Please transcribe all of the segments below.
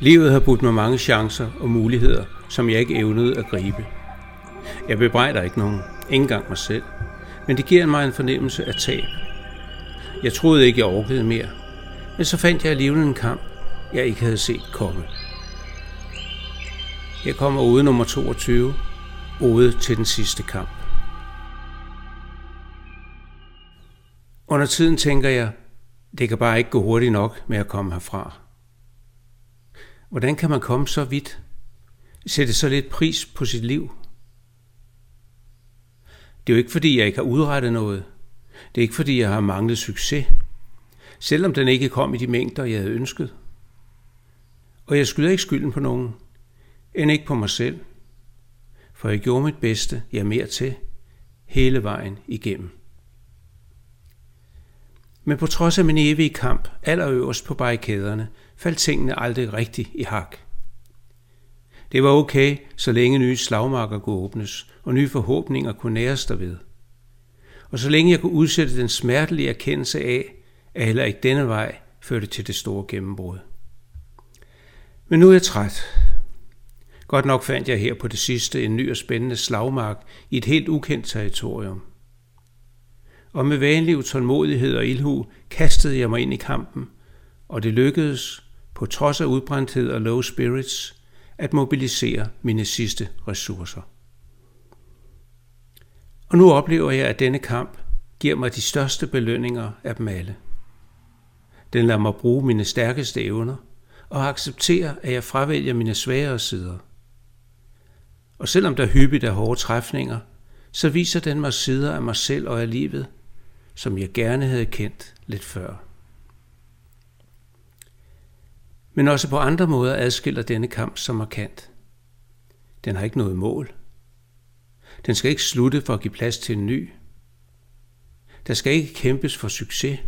Livet har budt mig mange chancer og muligheder, som jeg ikke evnede at gribe. Jeg bebrejder ikke nogen, ikke engang mig selv, men det giver mig en fornemmelse af tab. Jeg troede ikke, jeg orkede mere, men så fandt jeg alligevel en kamp, jeg ikke havde set komme. Jeg kommer ude nummer 22, ude til den sidste kamp. Under tiden tænker jeg, det kan bare ikke gå hurtigt nok med at komme herfra. Hvordan kan man komme så vidt? Sætte så lidt pris på sit liv? Det er jo ikke fordi, jeg ikke har udrettet noget. Det er ikke fordi, jeg har manglet succes. Selvom den ikke kom i de mængder, jeg havde ønsket. Og jeg skylder ikke skylden på nogen. End ikke på mig selv. For jeg gjorde mit bedste, jeg mere til, hele vejen igennem. Men på trods af min evige kamp, allerøverst på barrikaderne, faldt tingene aldrig rigtigt i hak. Det var okay, så længe nye slagmarker kunne åbnes, og nye forhåbninger kunne næres derved. Og så længe jeg kunne udsætte den smertelige erkendelse af, at heller ikke denne vej førte til det store gennembrud. Men nu er jeg træt. Godt nok fandt jeg her på det sidste en ny og spændende slagmark i et helt ukendt territorium – og med vanlig utålmodighed og ilhu kastede jeg mig ind i kampen, og det lykkedes, på trods af udbrændthed og low spirits, at mobilisere mine sidste ressourcer. Og nu oplever jeg, at denne kamp giver mig de største belønninger af dem alle. Den lader mig bruge mine stærkeste evner og acceptere, at jeg fravælger mine svagere sider. Og selvom der hyppigt er hårde træfninger, så viser den mig sider af mig selv og af livet, som jeg gerne havde kendt lidt før. Men også på andre måder adskiller denne kamp sig markant. Den har ikke noget mål. Den skal ikke slutte for at give plads til en ny. Der skal ikke kæmpes for succes.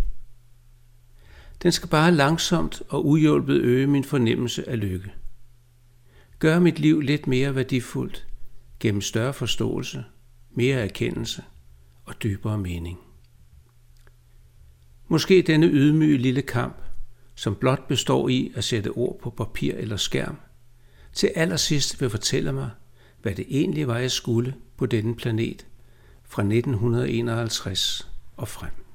Den skal bare langsomt og uhjulpet øge min fornemmelse af lykke. Gør mit liv lidt mere værdifuldt gennem større forståelse, mere erkendelse og dybere mening. Måske denne ydmyge lille kamp, som blot består i at sætte ord på papir eller skærm, til allersidst vil fortælle mig, hvad det egentlig var, jeg skulle på denne planet fra 1951 og frem.